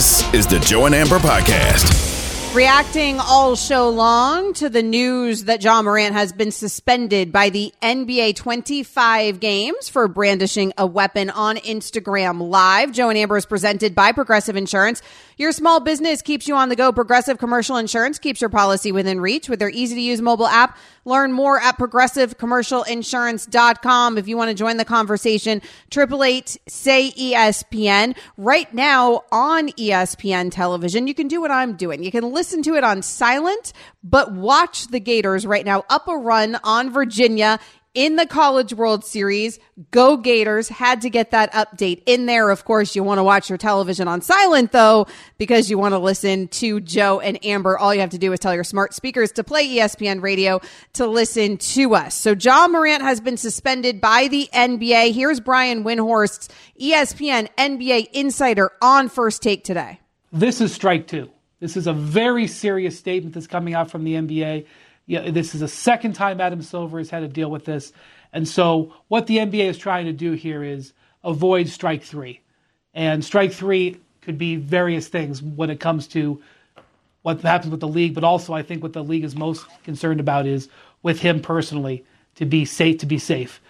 This is the Joe and Amber Podcast. Reacting all show long to the news that Ja Morant has been suspended by the NBA 25 games for brandishing a weapon on Instagram Live. Joe and Amber is presented by Progressive Insurance. Your small business keeps you on the go. Progressive Commercial Insurance keeps your policy within reach with their easy to use mobile app. Learn more at progressivecommercialinsurance.com. If you want to join the conversation, 888 say ESPN. Right now on ESPN television, you can do what I'm doing. You can listen to it on silent, but watch the Gators right now up a run on Virginia in the College World Series. Go Gators had to get that update in there. Of course, you want to watch your television on silent though, because you want to listen to Joe and Amber. All you have to do is tell your smart speakers to play ESPN radio to listen to us. So Ja Morant has been suspended by the NBA. Here's Brian Windhorst's ESPN NBA insider on first take today. This is strike two. This is a very serious statement that's coming out from the NBA this is the second time Adam Silver has had to deal with this. And so what the NBA is trying to do here is avoid strike three. And strike three could be various things when it comes to what happens with the league, but also I think what the league is most concerned about is with him personally to be safe to be safe.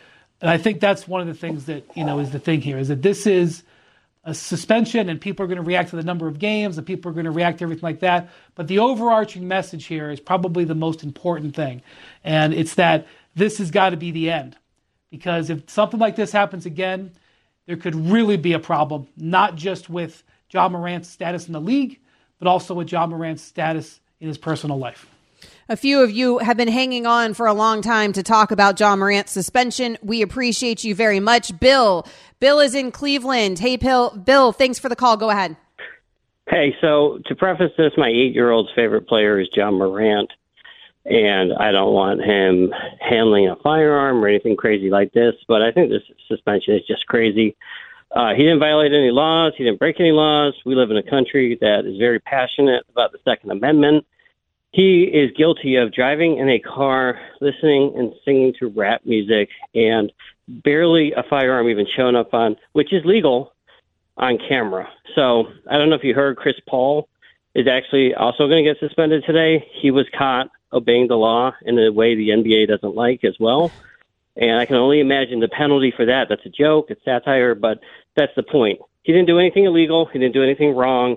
And I think that's one of the things that, you know, is the thing here is that this is a suspension and people are going to react to the number of games and people are going to react to everything like that. But the overarching message here is probably the most important thing. And it's that this has got to be the end. Because if something like this happens again, there could really be a problem, not just with Ja Morant's status in the league, but also with Ja Morant's status in his personal life. A few of you have been hanging on for a long time to talk about Ja Morant's suspension. We appreciate you very much. Bill, Bill is in Cleveland. Hey, Bill, Bill, thanks for the call. Go ahead. Hey, so to preface this, my eight year old's favorite player is John Morant, and I don't want him handling a firearm or anything crazy like this, but I think this suspension is just crazy. Uh, he didn't violate any laws, he didn't break any laws. We live in a country that is very passionate about the Second Amendment he is guilty of driving in a car, listening and singing to rap music, and barely a firearm even showing up on, which is legal, on camera. So I don't know if you heard Chris Paul is actually also going to get suspended today. He was caught obeying the law in a way the NBA doesn't like as well. And I can only imagine the penalty for that. That's a joke, it's satire, but that's the point. He didn't do anything illegal, he didn't do anything wrong.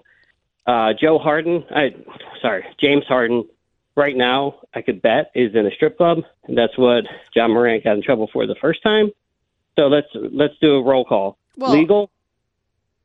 Uh, Joe Harden, I sorry, James Harden, right now I could bet is in a strip club, and that's what Ja Morant got in trouble for the first time. So let's let's do a roll call. Well, Legal.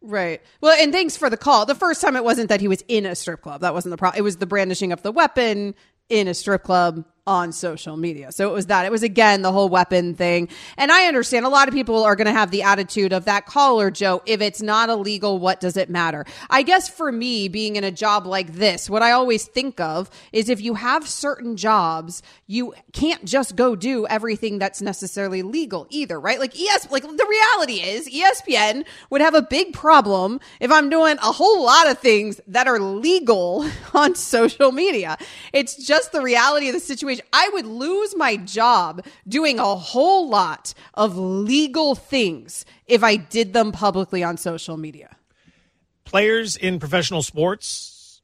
Right. Well, and thanks for the call. The first time it wasn't that he was in a strip club. That wasn't the problem. It was the brandishing of the weapon in a strip club on social media. So it was that. It was again the whole weapon thing. And I understand a lot of people are going to have the attitude of that caller, Joe, if it's not illegal, what does it matter? I guess for me, being in a job like this, what I always think of is if you have certain jobs, you can't just go do everything that's necessarily legal either, right? Like ES, like the reality is ESPN would have a big problem if I'm doing a whole lot of things that are legal on social media. It's just the reality of the situation I would lose my job doing a whole lot of legal things if I did them publicly on social media. Players in professional sports,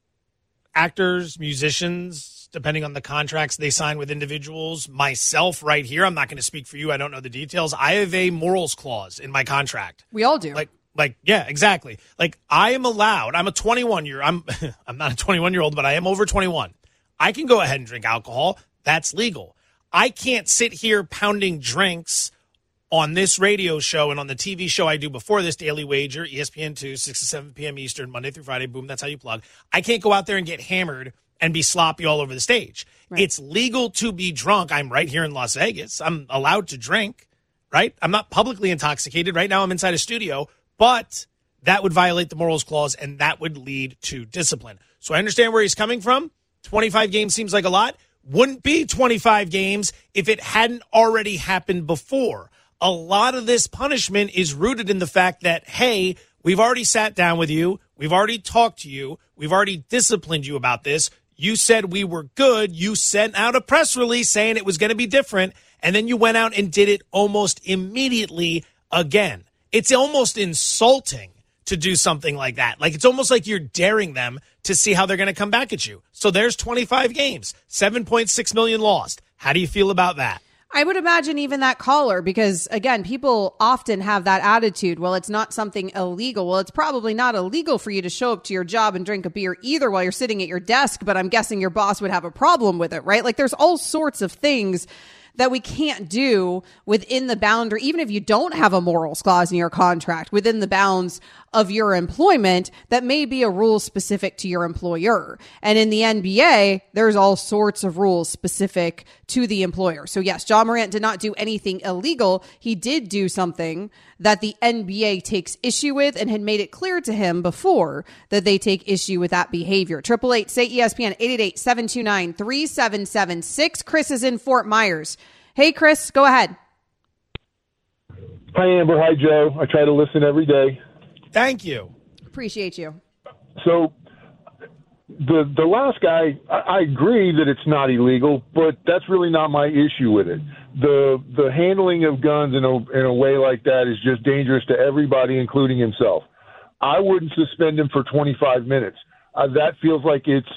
actors, musicians, depending on the contracts they sign with individuals, myself right here, I'm not going to speak for you. I don't know the details. I have a morals clause in my contract. We all do. Like like yeah exactly like i am allowed i'm a 21 year i'm i'm not a 21 year old but i am over 21 i can go ahead and drink alcohol that's legal. I can't sit here pounding drinks on this radio show and on the TV show I do before this, Daily Wager, ESPN2, 6 to 7 p.m. Eastern, Monday through Friday. Boom, that's how you plug. I can't go out there and get hammered and be sloppy all over the stage. Right. It's legal to be drunk. I'm right here in Las Vegas. I'm allowed to drink, right? I'm not publicly intoxicated. Right now, I'm inside a studio, but that would violate the morals clause and that would lead to discipline. So I understand where he's coming from. 25 games seems like a lot wouldn't be 25 games if it hadn't already happened before. A lot of this punishment is rooted in the fact that, hey, we've already sat down with you. We've already talked to you. We've already disciplined you about this. You said we were good. You sent out a press release saying it was going to be different. And then you went out and did it almost immediately again. It's almost insulting to do something like that. Like it's almost like you're daring them to see how they're going to come back at you. So there's 25 games, 7.6 million lost. How do you feel about that? I would imagine even that caller, because again, people often have that attitude. Well, it's not something illegal. Well, it's probably not illegal for you to show up to your job and drink a beer either while you're sitting at your desk, but I'm guessing your boss would have a problem with it, right? Like there's all sorts of things that we can't do within the boundary, even if you don't have a morals clause in your contract within the bounds of your employment, that may be a rule specific to your employer. And in the NBA, there's all sorts of rules specific to the employer. So yes, Ja Morant did not do anything illegal. He did do something that the NBA takes issue with and had made it clear to him before that they take issue with that behavior. Triple eight say ESPN 888-729-3776. Chris is in Fort Myers. Hey Chris, go ahead. Hi Amber, hi Joe. I try to listen every day. Thank you. Appreciate you. So the the last guy, I, I agree that it's not illegal, but that's really not my issue with it. The the handling of guns in a in a way like that is just dangerous to everybody, including himself. I wouldn't suspend him for 25 minutes. Uh, that feels like it's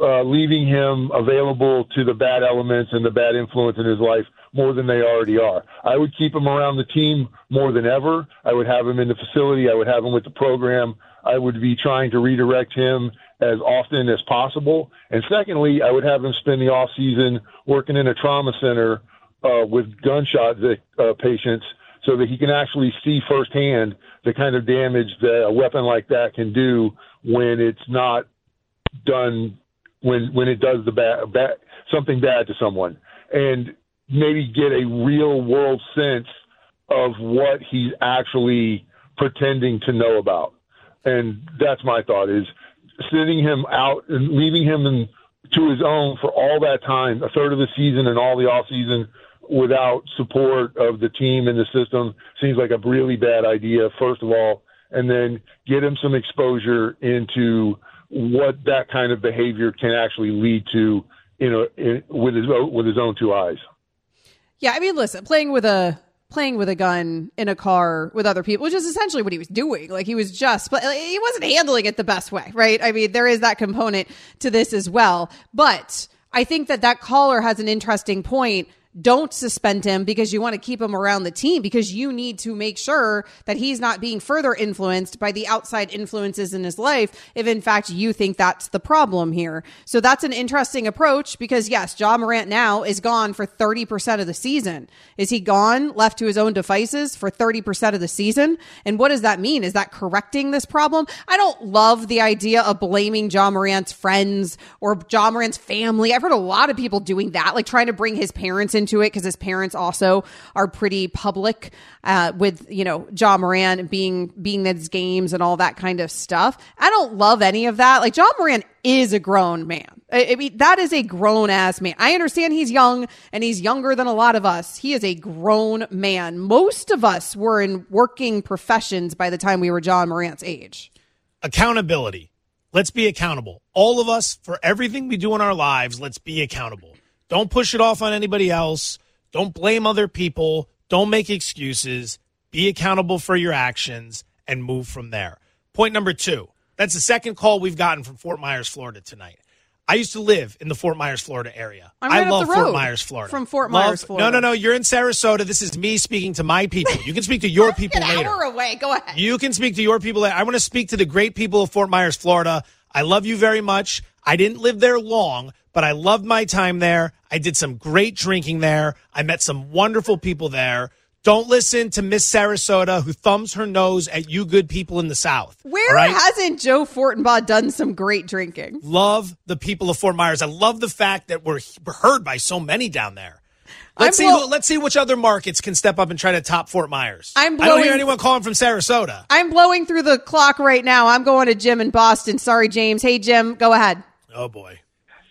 uh, leaving him available to the bad elements and the bad influence in his life more than they already are. I would keep him around the team more than ever. I would have him in the facility. I would have him with the program. I would be trying to redirect him as often as possible. And secondly, I would have him spend the off season working in a trauma center uh, with gunshot uh, patients so that he can actually see firsthand the kind of damage that a weapon like that can do when it's not done when when it does the bad, bad something bad to someone and maybe get a real world sense of what he's actually pretending to know about and that's my thought is sending him out and leaving him in, to his own for all that time a third of the season and all the off season without support of the team and the system seems like a really bad idea, first of all, and then get him some exposure into what that kind of behavior can actually lead to you know in, with his with his own two eyes. Yeah, I mean, listen, playing with a playing with a gun in a car with other people, which is essentially what he was doing. Like he was just, but he wasn't handling it the best way, right? I mean, there is that component to this as well. But I think that that caller has an interesting point don't suspend him because you want to keep him around the team because you need to make sure that he's not being further influenced by the outside influences in his life if in fact you think that's the problem here. So that's an interesting approach because yes, Ja Morant now is gone for 30% of the season. Is he gone left to his own devices for 30% of the season? And what does that mean? Is that correcting this problem? I don't love the idea of blaming Ja Morant's friends or Ja Morant's family. I've heard a lot of people doing that, like trying to bring his parents in into it because his parents also are pretty public uh, with you know Ja Morant being being his games and all that kind of stuff. I don't love any of that. Like Ja Morant is a grown man. I, mean that is a grown ass man. I understand he's young and he's younger than a lot of us. He is a grown man. Most of us were in working professions by the time we were Ja Morant's age. Accountability. Let's be accountable. All of us for everything we do in our lives. Let's be accountable. Don't push it off on anybody else. Don't blame other people. Don't make excuses. Be accountable for your actions and move from there. Point number two. That's the second call we've gotten from Fort Myers, Florida tonight. I used to live in the Fort Myers, Florida area. I'm right I love Fort Myers, Florida. From Fort love, Myers, Florida. No, no, no. You're in Sarasota. This is me speaking to my people. You can speak to your people An later. hour away. Go ahead. You can speak to your people. Later. I want to speak to the great people of Fort Myers, Florida. I love you very much. I didn't live there long, but I loved my time there. I did some great drinking there. I met some wonderful people there. Don't listen to Miss Sarasota who thumbs her nose at you good people in the South. Where right? hasn't Joe Fortenbaugh done some great drinking? Love the people of Fort Myers. I love the fact that we're, heard by so many down there. Let's I'm see. blow- let's see which other markets can step up and try to top Fort Myers. I'm I don't hear blowing- anyone calling from Sarasota. I'm blowing through the clock right now. I'm going to Jim in Boston. Sorry, James. Hey, Jim, go ahead. Oh boy.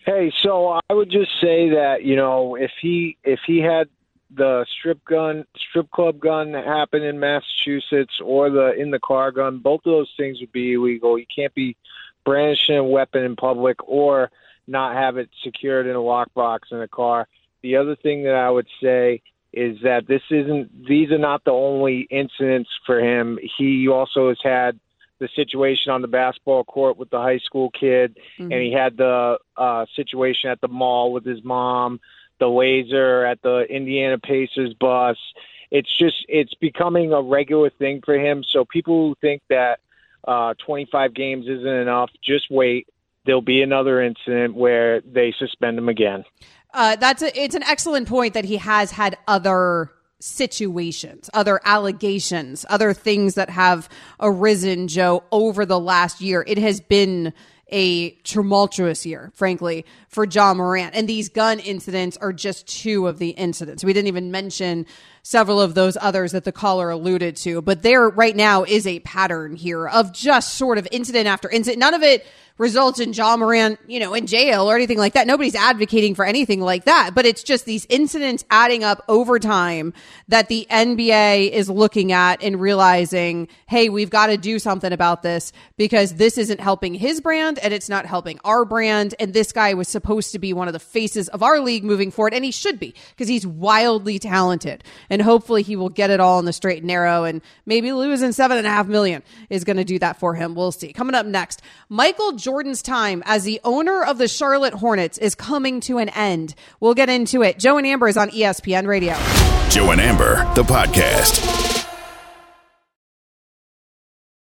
Hey, so I would just say that you know if he if he had the strip gun strip club gun that happened in Massachusetts or the in the car gun, both of those things would be illegal. You can't be brandishing a weapon in public or not have it secured in a lockbox in a car. The other thing that I would say is that this isn't these are not the only incidents for him. He also has had the situation on the basketball court with the high school kid, Mm-hmm. and he had the uh, situation at the mall with his mom, the laser at the Indiana Pacers bus. It's just it's becoming a regular thing for him. So people who think that uh, 25 games isn't enough, just wait. There'll be another incident where they suspend him again. Uh, that's a, it's an excellent point that he has had other situations, other allegations, other things that have arisen, Joe, over the last year. It has been a tumultuous year, frankly, for Ja Morant. And these gun incidents are just two of the incidents. We didn't even mention several of those others that the caller alluded to, but there right now is a pattern here of just sort of incident after incident. None of it results in Ja Morant, you know, in jail or anything like that. Nobody's advocating for anything like that, but it's just these incidents adding up over time that the NBA is looking at and realizing, hey, we've got to do something about this because this isn't helping his brand and it's not helping our brand. And this guy was supposed to be one of the faces of our league moving forward, and he should be because he's wildly talented. And hopefully he will get it all in the straight and narrow and maybe losing seven and a half million is going to do that for him. We'll see. Coming up next, Michael Jordan's time as the owner of the Charlotte Hornets is coming to an end. We'll get into it. Joe and Amber is on ESPN Radio. Joe and Amber, the podcast.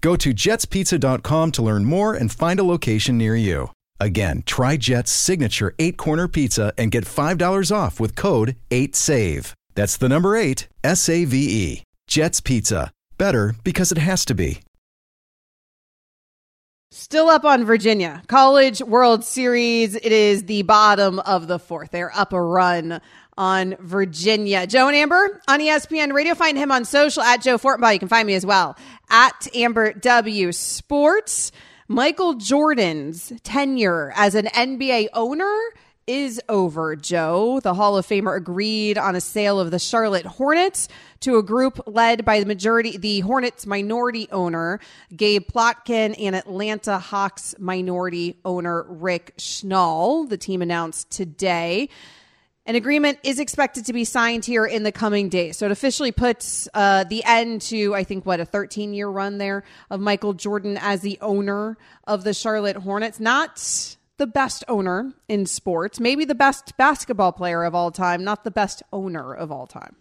Go to jetspizza.com to learn more and find a location near you. Again, try Jet's signature eight corner pizza and get $5 off with code 8SAVE. That's the number eight, S A V E. Jet's Pizza. Better because it has to be. Still up on Virginia. College World Series. It is the bottom of the fourth. They're up a run on Virginia. Joe and Amber on ESPN Radio. Find him on social at Joe Fortenbaugh. You can find me as well at Amber W Sports. Michael Jordan's tenure as an NBA owner is over, Joe. The Hall of Famer agreed on a sale of the Charlotte Hornets to a group led by the majority, the Hornets minority owner, Gabe Plotkin, and Atlanta Hawks minority owner, Rick Schnall. The team announced today. An agreement is expected to be signed here in the coming days. So it officially puts uh, the end to, I think, what, a 13 year run there of Michael Jordan as the owner of the Charlotte Hornets. Not the best owner in sports, maybe the best basketball player of all time, not the best owner of all time.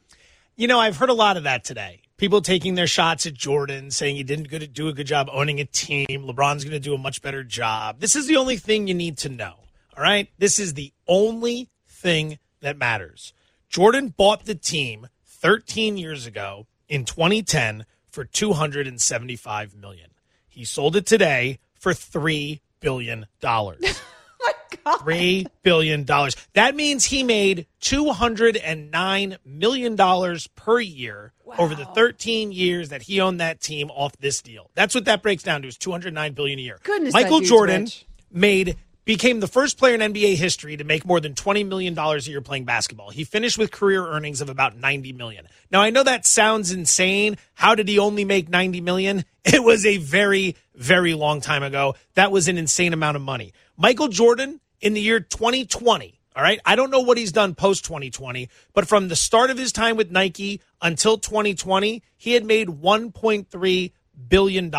You know, I've heard a lot of that today. People taking their shots at Jordan, saying he didn't do a good job owning a team. LeBron's going to do a much better job. This is the only thing you need to know. All right. This is the only thing that matters. Jordan bought the team 13 years ago in 2010 for 275 million. He sold it today for 3 billion dollars. Oh God. Three billion dollars. That means he made two hundred and nine million dollars per year over the thirteen years that he owned that team off this deal. That's what that breaks down to is two hundred nine billion a year. Goodness, Michael Jordan rich. made became the first player in NBA history to make more than twenty million dollars a year playing basketball. He finished with career earnings of about ninety million. Now I know that sounds insane. How did he only make ninety million? It was a very, very long time ago. That was an insane amount of money. Michael Jordan in the year 2020. All right. I don't know what he's done post 2020, but from the start of his time with Nike until 2020, he had made $1.3 billion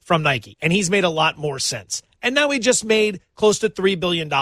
from Nike, and he's made a lot more since. And now he just made close to $3 billion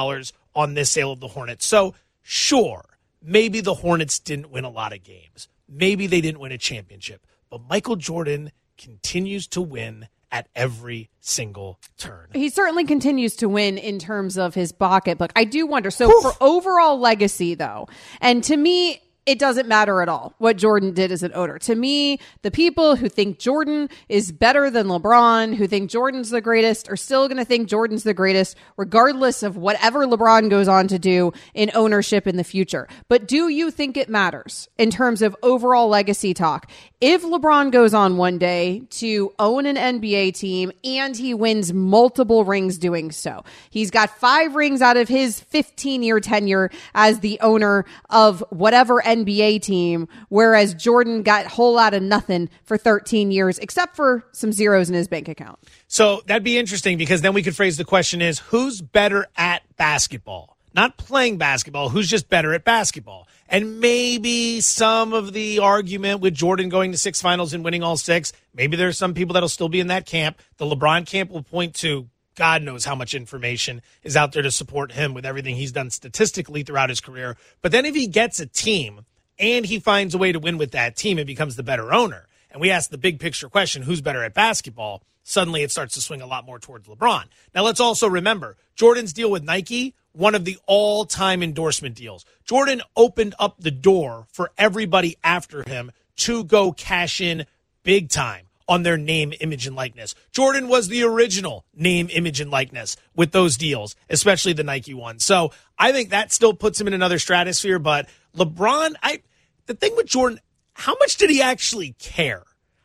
on this sale of the Hornets. So, sure, maybe the Hornets didn't win a lot of games. Maybe they didn't win a championship, but Michael Jordan continues to win at every single turn. He certainly continues to win in terms of his pocketbook. I do wonder. So for overall legacy, though, and to me, it doesn't matter at all what Jordan did as an owner. To me, the people who think Jordan is better than LeBron, who think Jordan's the greatest, are still going to think Jordan's the greatest, regardless of whatever LeBron goes on to do in ownership in the future. But do you think it matters in terms of overall legacy talk? If LeBron goes on one day to own an NBA team and he wins multiple rings doing so, he's got five rings out of his 15 year tenure as the owner of whatever NBA team, whereas Jordan got a whole lot of nothing for 13 years, except for some zeros in his bank account. So that'd be interesting because then we could phrase the question is who's better at basketball? Not playing basketball, who's just better at basketball? And maybe some of the argument with Jordan going to six finals and winning all six, maybe there's some people that'll still be in that camp. The LeBron camp will point to God knows how much information is out there to support him with everything he's done statistically throughout his career. But then if he gets a team and he finds a way to win with that team and becomes the better owner, and we ask the big picture question who's better at basketball? Suddenly it starts to swing a lot more towards LeBron. Now let's also remember Jordan's deal with Nike, one of the all time endorsement deals. Jordan opened up the door for everybody after him to go cash in big time on their name, image, and likeness. Jordan was the original name, image, and likeness with those deals, especially the Nike one. So I think that still puts him in another stratosphere. But LeBron, I the thing with Jordan, how much did he actually care?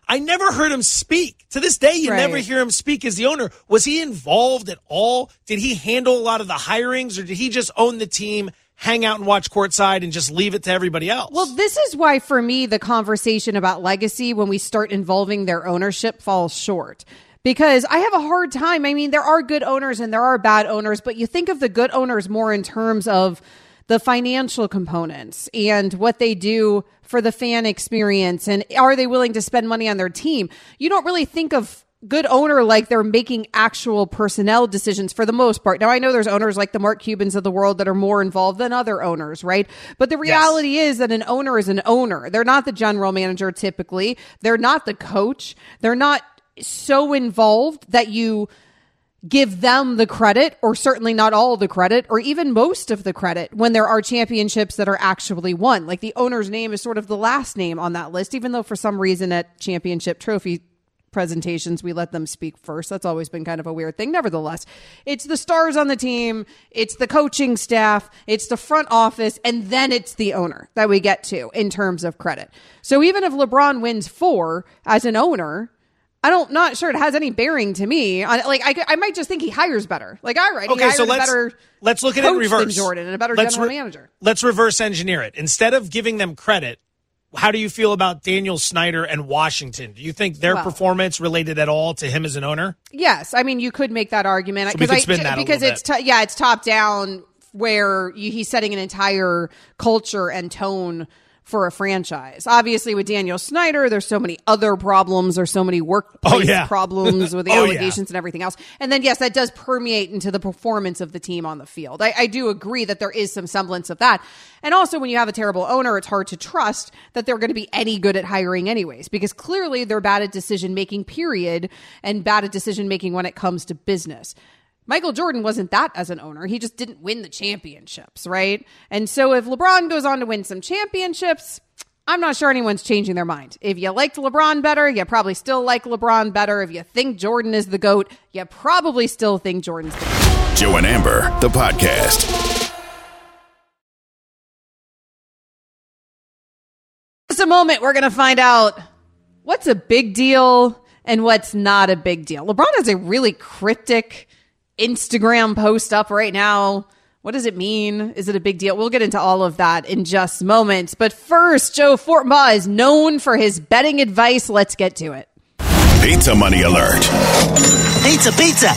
I never heard him speak. To this day, you Right. never hear him speak as the owner. Was he involved at all? Did he handle a lot of the hirings or did he just own the team, hang out and watch courtside and just leave it to everybody else? Well, this is why, for me, the conversation about legacy, when we start involving their ownership, falls short. Because I have a hard time. I mean, there are good owners and there are bad owners, but you think of the good owners more in terms of the financial components and what they do for the fan experience and are they willing to spend money on their team. You don't really think of good owner like they're making actual personnel decisions for the most part. Now I know there's owners like the Mark Cubans of the world that are more involved than other owners, right? But the reality is that an owner is an owner. They're not the general manager typically. They're not the coach. They're not so involved that you give them the credit, or certainly not all the credit, or even most of the credit when there are championships that are actually won. Like the owner's name is sort of the last name on that list, even though for some reason at championship trophy presentations we let them speak first. That's always been kind of a weird thing. Nevertheless, it's the stars on the team, it's the coaching staff, it's the front office, and then it's the owner that we get to in terms of credit. So even if LeBron wins four as an owner, I don't not sure it has any bearing to me. On, like I, I might just think he hires better. Like all right, Okay, so let's better let's look at it in reverse. Jordan and a better Let's general re- manager. Let's reverse engineer it. Instead of giving them credit, how do you feel about Daniel Snyder and Washington? Do you think their Well- performance related at all to him as an owner? Yes, I mean you could make that argument So we could I that because it's to, yeah it's top down where you, he's setting an entire culture and tone for a franchise. Obviously, with Daniel Snyder, there's so many other problems. There's so many workplace Oh, yeah. problems with the Oh, yeah. allegations and everything else. And then yes, that does permeate into the performance of the team on the field. I, I do agree that there is some semblance of that. And also, when you have a terrible owner, it's hard to trust that they're going to be any good at hiring, anyways, because clearly they're bad at decision making. Period, and bad at decision making when it comes to business. Michael Jordan wasn't that as an owner. He just didn't win the championships, right? And so if LeBron goes on to win some championships, I'm not sure anyone's changing their mind. If you liked LeBron better, you probably still like LeBron better. If you think Jordan is the GOAT, you probably still think Jordan's the GOAT. Joe and Amber, the podcast. just a moment, we're going to find out what's a big deal and what's not a big deal. LeBron has a really cryptic Instagram post up right now. What does it mean? Is it a big deal? We'll get into all of that in just moments. But first, Joe Fortenbaugh is known for his betting advice. Let's get to it. Pizza money alert. Pizza, pizza.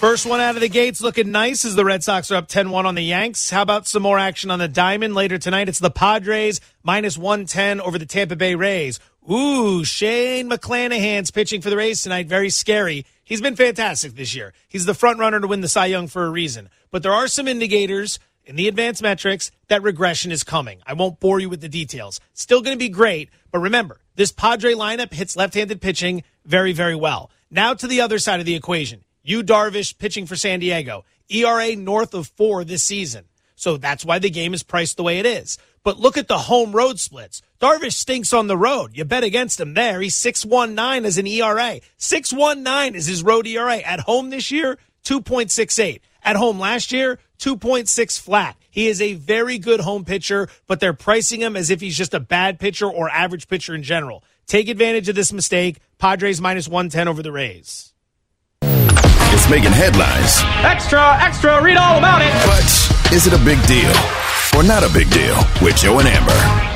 First one out of the gates looking nice as the Red Sox are up 10 1 on the Yanks. How about some more action on the Diamond later tonight? It's the Padres minus 110 over the Tampa Bay Rays. Ooh, Shane McClanahan's pitching for the Rays tonight. Very scary. He's been fantastic this year. He's the front runner to win the Cy Young for a reason. But there are some indicators in the advanced metrics that regression is coming. I won't bore you with the details. Still going to be great, but remember, This Padre lineup hits left handed pitching very, very well. Now to the other side of the equation. Yu Darvish pitching for San Diego. ERA north of four this season. So that's why the game is priced the way it is. But look at the home road splits. Darvish stinks on the road. You bet against him there. He's 619 as an ERA. 619 is his road ERA. At home this year, 2.68. At home last year, 2.6 flat. He is a very good home pitcher, but they're pricing him as if he's just a bad pitcher or average pitcher in general. Take advantage of this mistake. Padres minus 110 over the Rays. It's making headlines. Extra, extra, read all about it. But is it a big deal or not a big deal with Joe and Amber?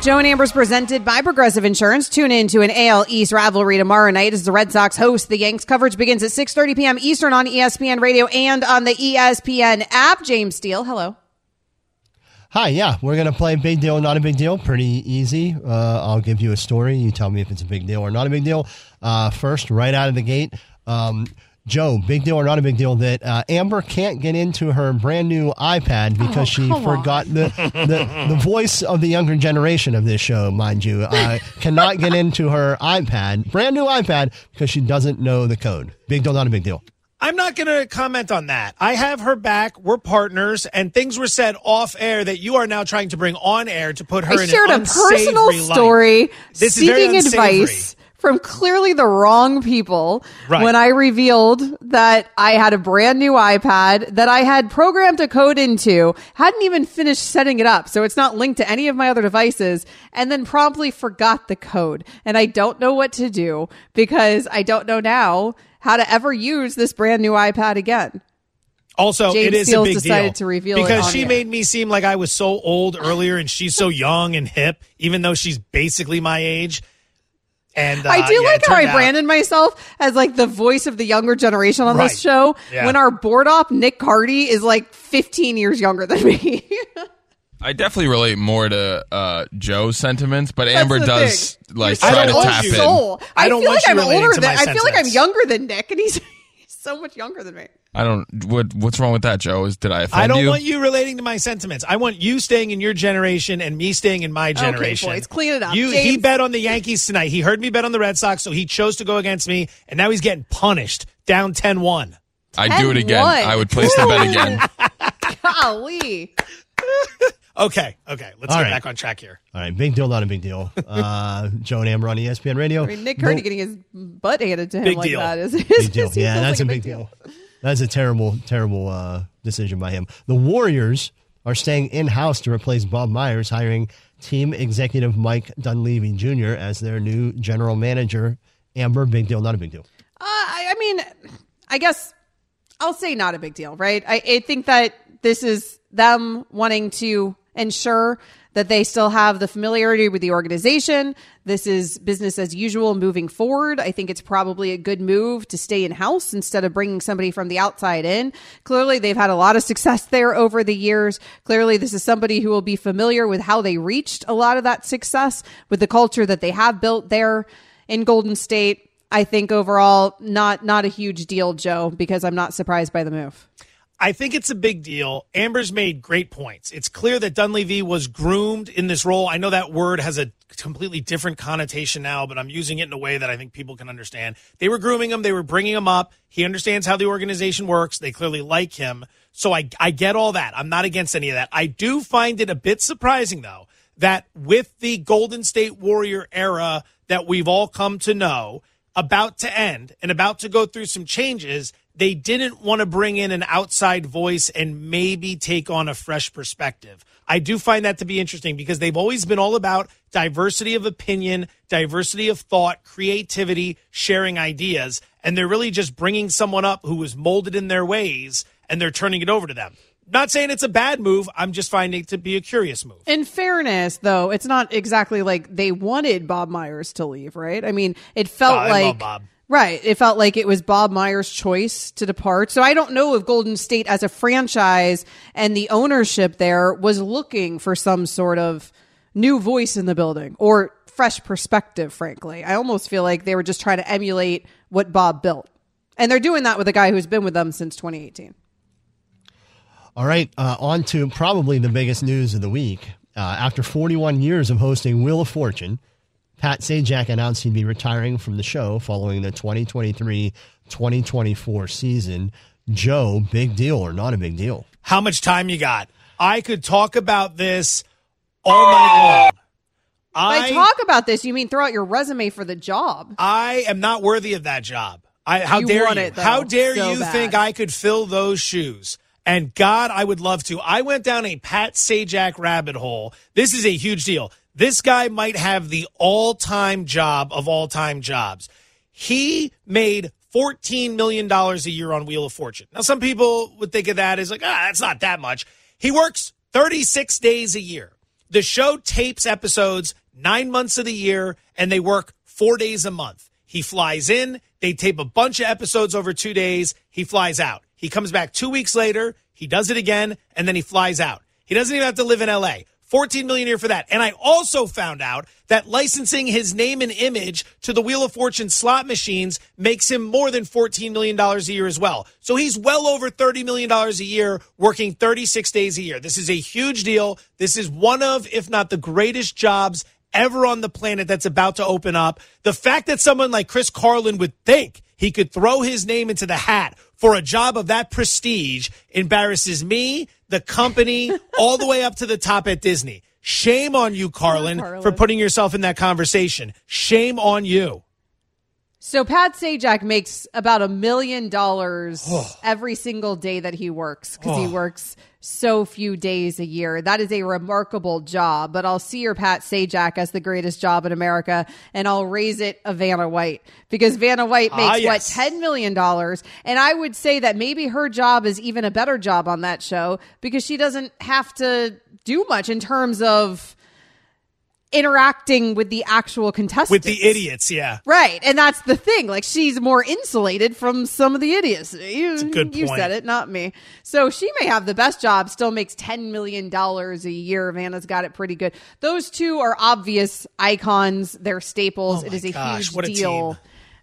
Joe and Amber's presented by Progressive Insurance. Tune in to an AL East rivalry tomorrow night as the Red Sox host the Yanks. Coverage begins at 6.30 p.m. Eastern on ESPN Radio and on the ESPN app. James Steele, hello. Hi, yeah, we're going to play big deal, not a big deal. Pretty easy. Uh, I'll give you a story. You tell me if it's a big deal or not a big deal. Uh, first, right out of the gate, um, Joe, big deal or not a big deal that uh, Amber can't get into her brand new iPad because Oh, she forgot the, the the voice of the younger generation of this show, mind you, uh, cannot get into her iPad, brand new iPad, because she doesn't know the code. Big deal, not a big deal. I'm not going to comment on that. I have her back. We're partners, and things were said off air that you are now trying to bring on air to put her I in shared an a personal unsavory light. story This is very seeking unsavory. advice from clearly the wrong people Right. when I revealed that I had a brand new iPad that I had programmed a code into, hadn't even finished setting it up. So it's not linked to any of my other devices and then promptly forgot the code. And I don't know what to do because I don't know now how to ever use this brand new iPad again. Also, James it is Steele's a big decided deal to reveal because she air. made me seem like I was so old earlier, and she's so young and hip, even though she's basically my age. And uh, I do yeah, like how I turned out- branded myself as like the voice of the younger generation on Right. this show. Yeah. When our board op, Nick Cardy, is like 15 years younger than me. I definitely relate more to uh, Joe's sentiments, but Amber does thing. like You're try to tap old in. I, I don't feel want like you I'm older than I feel like I'm younger than Nick, and he's, he's so much younger than me. I don't. What What's wrong with that, Joe? Is did I offend I don't you? want you relating to my sentiments. I want you staying in your generation and me staying in my generation. boys, clean it up. You, he bet on the Yankees tonight. He heard me bet on the Red Sox, so he chose to go against me, and now he's getting punished, down 10-1. I do it again. 10-1. I would place the bet again. Golly. Okay, okay, let's All get right. back on track here. All right, big deal, not a big deal. Uh, Joe and Amber on ESPN Radio. I mean, Nick Cardy The- getting his butt handed to him Big like deal. that is, big deal. seems Yeah, like that's a big deal. That's a terrible, terrible uh, decision by him. The Warriors are staying in house to replace Bob Myers, hiring team executive Mike Dunleavy Jr. as their new general manager. Amber, big deal, not a big deal. Uh, I, I mean, I guess I'll say not a big deal, right? I, I think that this is them wanting to ensure that they still have the familiarity with the organization. This is business as usual moving forward. I think it's probably a good move to stay in house instead of bringing somebody from the outside in. Clearly, they've had a lot of success there over the years. Clearly, this is somebody who will be familiar with how they reached a lot of that success with the culture that they have built there in Golden State. I think overall not not a huge deal, Joe, because I'm not surprised by the move. I think it's a big deal. Amber's made great points. It's clear that Dunleavy was groomed in this role. I know that word has a completely different connotation now, but I'm using it in a way that I think people can understand. They were grooming him. They were bringing him up. He understands how the organization works. They clearly like him. So I, I get all that. I'm not against any of that. I do find it a bit surprising, though, that with the Golden State Warrior era that we've all come to know about to end and about to go through some changes, they didn't want to bring in an outside voice and maybe take on a fresh perspective. I do find that to be interesting because they've always been all about diversity of opinion, diversity of thought, creativity, sharing ideas, and they're really just bringing someone up who was molded in their ways and they're turning it over to them. Not saying it's a bad move, I'm just finding it to be a curious move. In fairness, though, it's not exactly like they wanted Bob Myers to leave, right? I mean, it felt Oh, I like love Bob. Right. It felt like it was Bob Myers' choice to depart. So I don't know if Golden State as a franchise and the ownership there was looking for some sort of new voice in the building or fresh perspective, frankly. I almost feel like they were just trying to emulate what Bob built. And they're doing that with a guy who's been with them since 2018. All right, uh, on to probably the biggest news of the week. Uh, after 41 years of hosting Wheel of Fortune, Pat Sajak announced he'd be retiring from the show following the 2023 2024 season. Joe, big deal or not a big deal? How much time you got? I could talk about this all night long. By talk about this, you mean throw out your resume for the job? I am not worthy of that job. I, how You dare want you? it, though, how dare so you bad. think I could fill those shoes? And God, I would love to. I went down a Pat Sajak rabbit hole. This is a huge deal. This guy might have the all-time job of all-time jobs. He made $14 million a year on Wheel of Fortune. Now, some people would think of that as like, ah, that's not that much. He works 36 days a year. The show tapes episodes nine months of the year, and they work four days a month. He flies in, they tape a bunch of episodes over two days, he flies out. He comes back two weeks later, he does it again, and then he flies out. He doesn't even have to live in LA. 14 million a year for that. And I also found out that licensing his name and image to the Wheel of Fortune slot machines makes him more than $14 million a year as well. So he's well over $30 million a year working 36 days a year. This is a huge deal. This is one of, if not the greatest jobs ever on the planet that's about to open up. The fact that someone like Chris Carlin would think he could throw his name into the hat for a job of that prestige embarrasses me, the company, all the way up to the top at Disney. Shame on you, Carlin, Carlin. for putting yourself in that conversation. Shame on you. So Pat Sajak makes about a million dollars every single day that he works because he Oh. works so few days a year. That is a remarkable job. But I'll see your Pat Sajak as the greatest job in America, and I'll raise it a Vanna White because Vanna White Ah, makes what ten million dollars, and I would say that maybe her job is even a better job on that show because she doesn't have to do much in terms of interacting with the actual contestants With the idiots, yeah. Right. And that's the thing. Like she's more insulated from some of the idiots. You, a good you said it, not me. So she may have the best job, still makes $10 million a year. Vanna's got it pretty good. Those two are obvious icons. They're staples. Oh it is a gosh, huge a deal.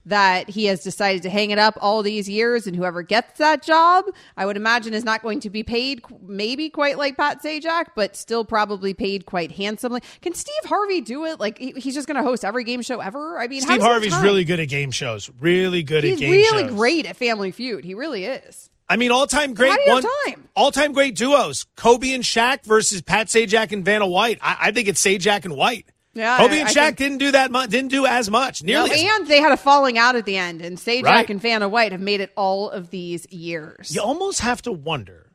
That he has decided to hang it up all these years, and whoever gets that job, I would imagine, is not going to be paid maybe quite like Pat Sajak, but still probably paid quite handsomely. Can Steve Harvey do it? Like he- he's just going to host every game show ever? I mean, Steve does he have Harvey's really good at game shows. Really good He's at game really shows. great at Family Feud. He really is. I mean, all time great How do you have one, time? all time great duos. Kobe and Shaq versus Pat Sajak and Vanna White. I, I think it's Sajak and White. Yeah, Kobe I- and I Shaq think- didn't do that much. Didn't do as much. Nearly. No, as and they had a falling out at the end, and Sajak Right. and Vanna White have made it all of these years. You almost have to wonder.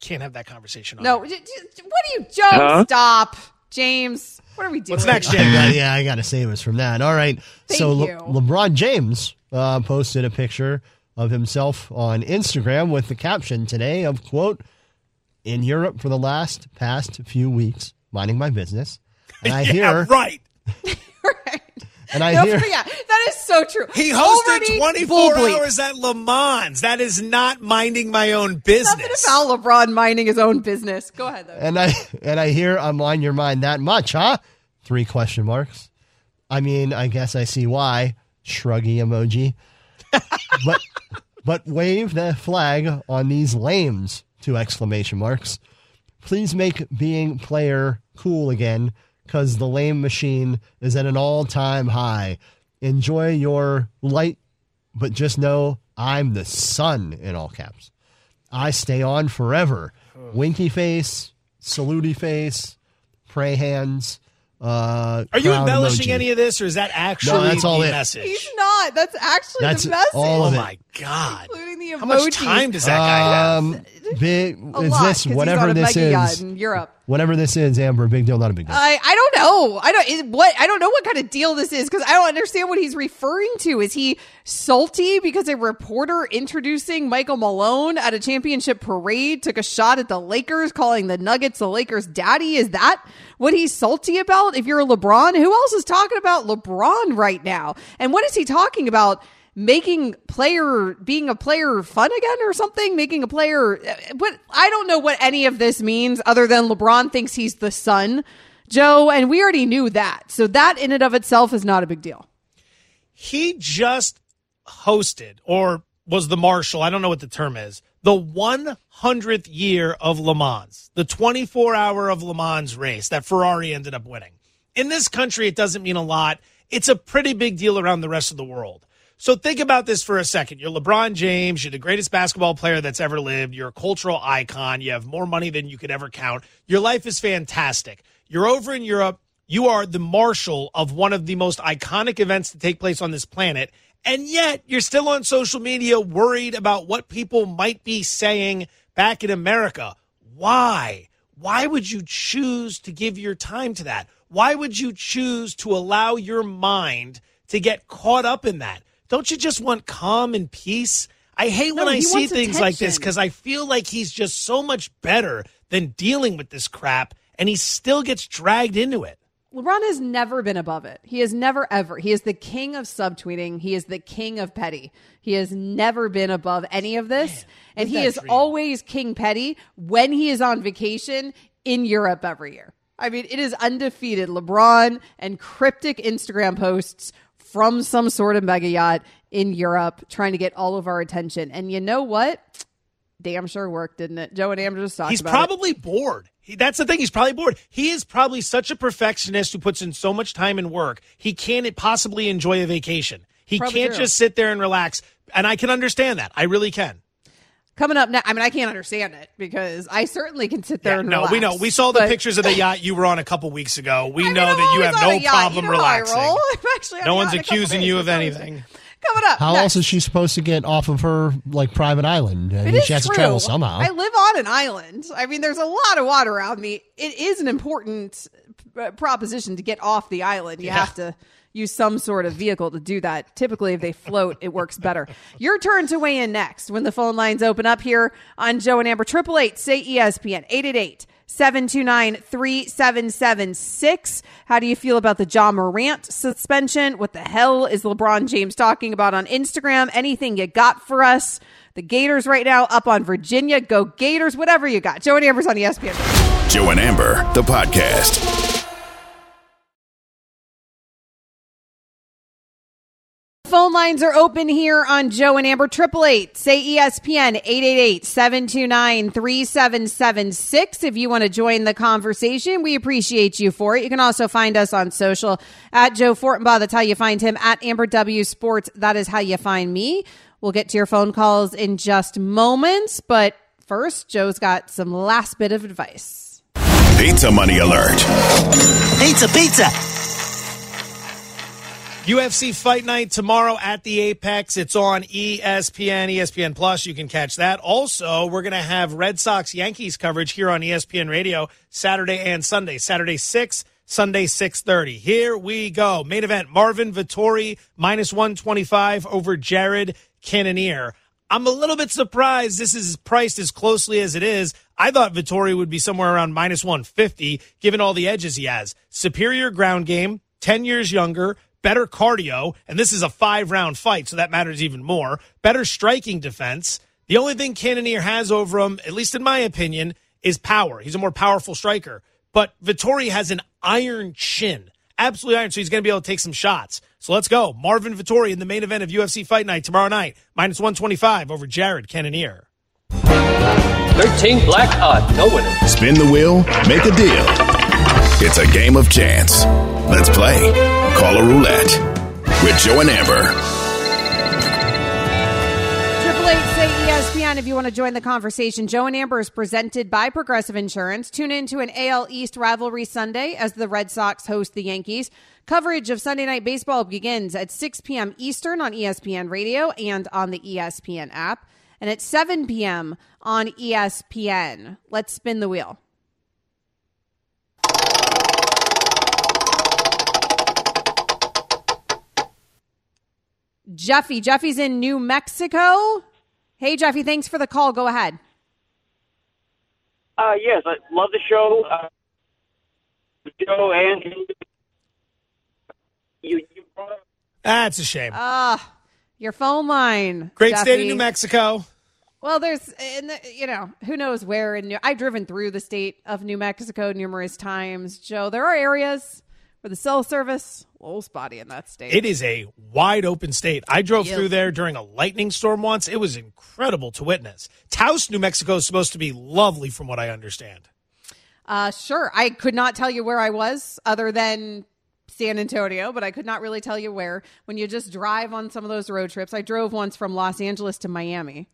Can't have that conversation. On No, air. j- j- what are you, Joe? Huh? Stop, James. What are we doing? What's next, James? Jay? got- yeah, I got to save us from that. All right. so Thank Le- you. LeBron James uh, posted a picture of himself on Instagram with the caption today of quote in Europe for the last past few weeks, minding my business, and I yeah, hear right. Right. And I No, hear yeah, that is so true. He hosted Already 24 bull hours at Le Mans. That is not minding my own business. Nothing about LeBron minding his own business. Go ahead, though. and I and I hear I'm on your mind that much, huh? Three question marks. I mean, I guess I see why. Shruggy emoji. but but wave the flag on these lames. Two exclamation marks. Please make being player cool again, cause the lame machine is at an all time high. Enjoy your light, but just know I'm the sun in all caps. I stay on forever. Winky face, salutey face, pray hands. Uh, Are you embellishing emoji. any of this, or is that actually No, that's all the it. message? He's not. That's actually That's the message. all oh of it. my god! Including the emoji. How much time does that guy have? Um, big A is lot, this 'cause whatever he's on a this mega yacht is? in Europe. Whatever this is, Amber, big deal, not a big deal. I, I don't know. I don't is, what I don't know what kind of deal this is because I don't understand what he's referring to. Is he salty because a reporter introducing Michael Malone at a championship parade took a shot at the Lakers, calling the Nuggets the Lakers' daddy? Is that what he's salty about? If you're a LeBron, who else is talking about LeBron right now? And what is he talking about? Making player being a player fun again or something, making a player. Eh, eh, but I don't know what any of this means other than LeBron thinks he's the sun, Joe, and we already knew that. So that in and of itself is not a big deal. he just hosted or was the marshal i don't know what the term is the 100th year of le mans the 24 hour of le mans race that ferrari ended up winning In this country, it doesn't mean a lot. It's a pretty big deal around the rest of the world. So think about this for a second. You're LeBron James. You're the greatest basketball player that's ever lived. You're a cultural icon. You have more money than you could ever count. Your life is fantastic. You're over in Europe. You are the marshal of one of the most iconic events to take place on this planet. And yet you're still on social media worried about what people might be saying back in America. Why? Why would you choose to give your time to that? Why would you choose to allow your mind to get caught up in that? Don't you just want calm and peace? I hate when No, I see things like this because I feel like he's just so much better than dealing with this crap, and he still gets dragged into it. LeBron has never been above it. He has never ever. He is the king of subtweeting. He is the king of petty. He has never been above any of this. and he is dream. always king petty when he is on vacation in Europe every year. I mean, it is undefeated LeBron and cryptic Instagram posts from some sort of mega yacht in Europe trying to get all of our attention. And you know what? Damn sure worked, didn't it? Joe and Amber just talked He's about it. He's probably bored. He, that's the thing. He's probably bored. He is probably such a perfectionist who puts in so much time and work. He can't possibly enjoy a vacation. He Probably can't true. just sit there and relax. And I can understand that. I really can. Coming up now, I mean, I can't understand it because I certainly can sit there Yeah, and no, relax, we know. We saw the but- pictures of the yacht you were on a couple weeks ago. We I know mean, that you have no problem You know how I relaxing. I'm actually on No one's yacht in a couple accusing you of anything. Coming up. How next. else is she supposed to get off of her like private island? I It mean, is she has true. to travel somehow. I live on an island. I mean, there's a lot of water around me. It is an important uh, proposition to get off the island. You Yeah. have to use some sort of vehicle to do that. Typically, if they float, it works better. Your turn to weigh in next when the phone lines open up here on Joe and Amber. Triple eight say ESPN eight eight eight. 729-3776. How do you feel about the Ja Morant suspension? What the hell is LeBron James talking about on Instagram? Anything you got for us? The Gators right now up on Virginia. Go Gators, whatever you got. Joe and Amber's on ESPN. Joe and Amber, the podcast. Phone lines are open here on Joe and Amber. Triple eight, say ESPN, 888-729-3776. If you want to join the conversation, we appreciate you for it. You can also find us on social at Joe Fortenbaugh. That's how you find him at Amber W Sports. That is how you find me. We'll get to your phone calls in just moments, but first, Joe's got some last bit of advice. Pizza money alert. Pizza, pizza. UFC Fight Night tomorrow at the Apex. It's on ESPN, ESPN Plus. You can catch that. Also, we're going to have Red Sox Yankees coverage here on ESPN Radio Saturday and Sunday. Saturday 6, Sunday 6:30. Here we go. Main event: Marvin Vettori minus 125 over Jared Cannonier. I'm a little bit surprised this is priced as closely as it is. I thought Vettori would be somewhere around minus 150, given all the edges he has. Superior ground game, 10 years younger, better cardio, and this is a five round fight, so that matters even more. Better striking defense. The only thing Cannonier has over him, at least in my opinion, is power. He's a more powerful striker. But Vettori has an iron chin. Absolutely iron, so he's going to be able to take some shots. So let's go. Marvin Vettori in the main event of UFC Fight Night tomorrow night, minus 125 over Jared Cannonier. 13 black odd, no winner. Spin the wheel, make a deal. It's a game of chance. Let's play. Caller Roulette with Joe and Amber. Triple eight say ESPN if you want to join the conversation. Joe and Amber is presented by Progressive Insurance. Tune in to an AL East rivalry Sunday as the Red Sox host the Yankees. Coverage of Sunday Night Baseball begins at 6 p.m. Eastern on ESPN Radio and on the ESPN app, and at 7 p.m. on ESPN. Let's spin the wheel. Jeffy. Jeffy's in New Mexico. Hey, Jeffy, thanks for the call. Go ahead. Uh, yes, I love the show. Uh, Joe and you, you brought... That's a shame. Ah, your phone line. Great state of New Mexico. Well, there's, in the, you know, who knows where in New. I've driven through the state of New Mexico numerous times, Joe. There are areas where the cell service little spotty in that state. It is a wide open state. I drove Yeah. through there during a lightning storm once. It was incredible to witness. Taos, New Mexico is supposed to be lovely from what I understand. Uh, sure. I could not tell you where I was other than San Antonio, but I could not really tell you where. When you just drive on some of those road trips, I drove once from Los Angeles to Miami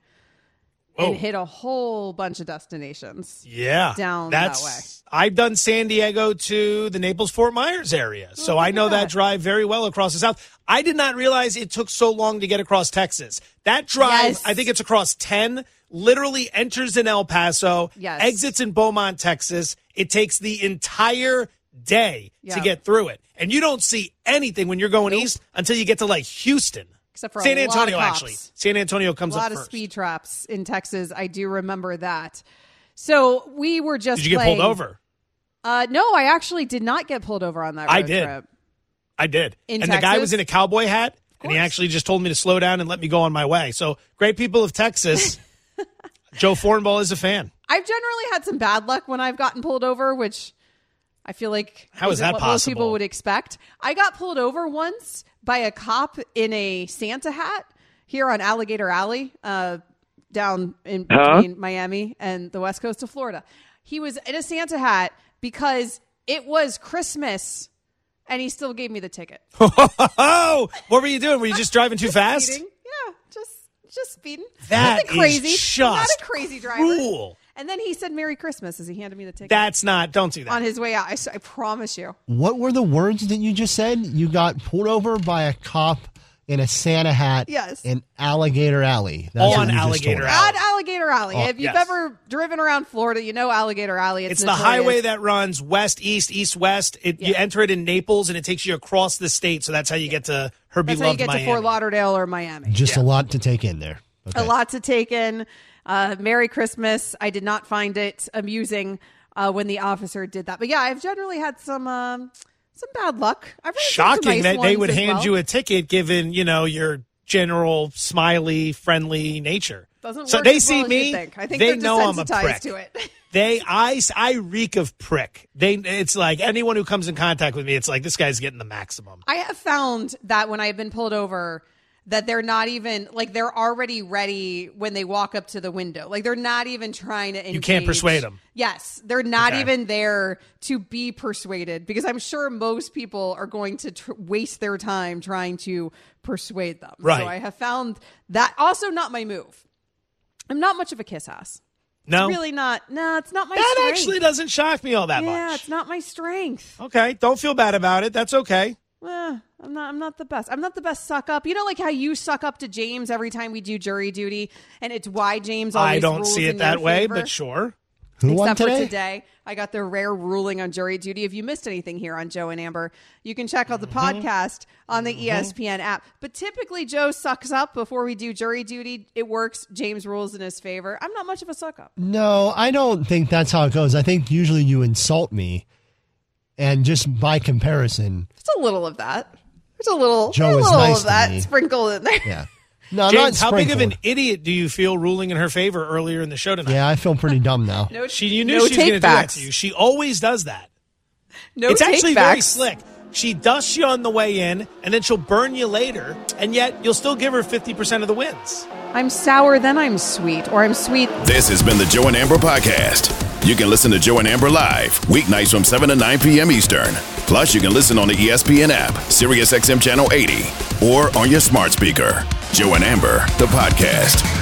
Whoa. and hit a whole bunch of destinations. Yeah, down that's, that way. I've done San Diego to the Naples Fort Myers area, so Oh, I know that. drive very well across the south. I did not realize it took so long to get across Texas. That drive, Yes. I think it's across ten. Literally enters in El Paso, Yes. exits in Beaumont, Texas. It takes the entire day to get through it, and you don't see anything when you're going east until you get to like Houston, Except for a San Antonio. Actually, San Antonio comes a lot of first. speed traps in Texas. I do remember that. So we were just. Did you get pulled over? Uh, no, I actually did not get pulled over on that. Road I did. Trip. I did. In and the guy was in a cowboy hat, and he actually just told me to slow down and let me go on my way. So great people of Texas. Joe Fortenbaugh is a fan. I've generally had some bad luck when I've gotten pulled over, which I feel like How is that what most people would expect. I got pulled over once by a cop in a Santa hat here on Alligator Alley, uh, down in Huh? Miami and the west coast of Florida. He was in a Santa hat because it was Christmas, and he still gave me the ticket. oh, what were you doing? Were you just driving too fast? Speeding. Yeah, just just speeding. That Nothing crazy. is Not a crazy driver. cruel. And then he said "Merry Christmas" as he handed me the ticket. That's not. Don't do that. on his way out. I promise you. What were the words that you just said? You got pulled over by a cop in a Santa hat Yes. in Alligator Alley. That's On what Alligator. Alley. At Alligator Alley. Oh, if you've yes. ever driven around Florida, you know Alligator Alley. It's, It's the highway that runs west, east, east, west. It, You enter it in Naples, and it takes you across the state. So that's how you get to her That's beloved how you get Miami. to Fort Lauderdale or Miami. Just a lot to take in there. A lot to take in. Uh, Merry Christmas. I did not find it amusing uh, when the officer did that. But yeah, I've generally had some um, some bad luck. I've Shocking nice that they would hand well. you a ticket, given you know your general smiley, friendly nature. Doesn't so work they see well me. think. I think they know I'm a prick. to it. They, I, I reek of prick. They, it's like anyone who comes in contact with me, it's like this guy's getting the maximum. I have found that when I've been pulled over, that they're not even like they're already ready when they walk up to the window. Like they're not even trying to. Engage. You can't persuade them. Yes, they're not Okay. even there to be persuaded because I'm sure most people are going to tr- waste their time trying to persuade them. Right. So I have found that also not my move. I'm not much of a kiss ass. No, It's really not. No, it's not my. that strength. actually doesn't shock me all that Yeah, much. Yeah, it's not my strength. Okay, don't feel bad about it. That's okay. I'm not. I'm not the best. I'm not the best suck up. You know, like how you suck up to James every time we do jury duty, and it's why James always. I don't rules see it that way, favor. but sure. Who won Except for today? today, I got the rare ruling on jury duty. If you missed anything here on Joe and Amber, you can check out the Mm-hmm. podcast on the E ESPN app. But typically, Joe sucks up before we do jury duty. It works. James rules in his favor. I'm not much of a suck up. No, I don't think that's how it goes. I think usually you insult me, and just by comparison, it's a little of that. There's a little, Joe a is little nice of to that me. sprinkled in there. yeah. No, James, not how big of an sprinkled. idiot do you feel ruling in her favor earlier in the show tonight? Yeah, I feel pretty dumb now. No, She, you knew no she was going to do that takebacks. to you. She always does that. No it's actually very takebacks. slick. She dusts you on the way in, and then she'll burn you later, and yet you'll still give her 50% of the wins. I'm sour, then I'm sweet, or I'm sweet. This has been the Joe and Amber Podcast. You can listen to Joe and Amber live weeknights from 7 to 9 p.m. Eastern. Plus, you can listen on the ESPN app, SiriusXM Channel 80, or on your smart speaker. Joe and Amber, the podcast.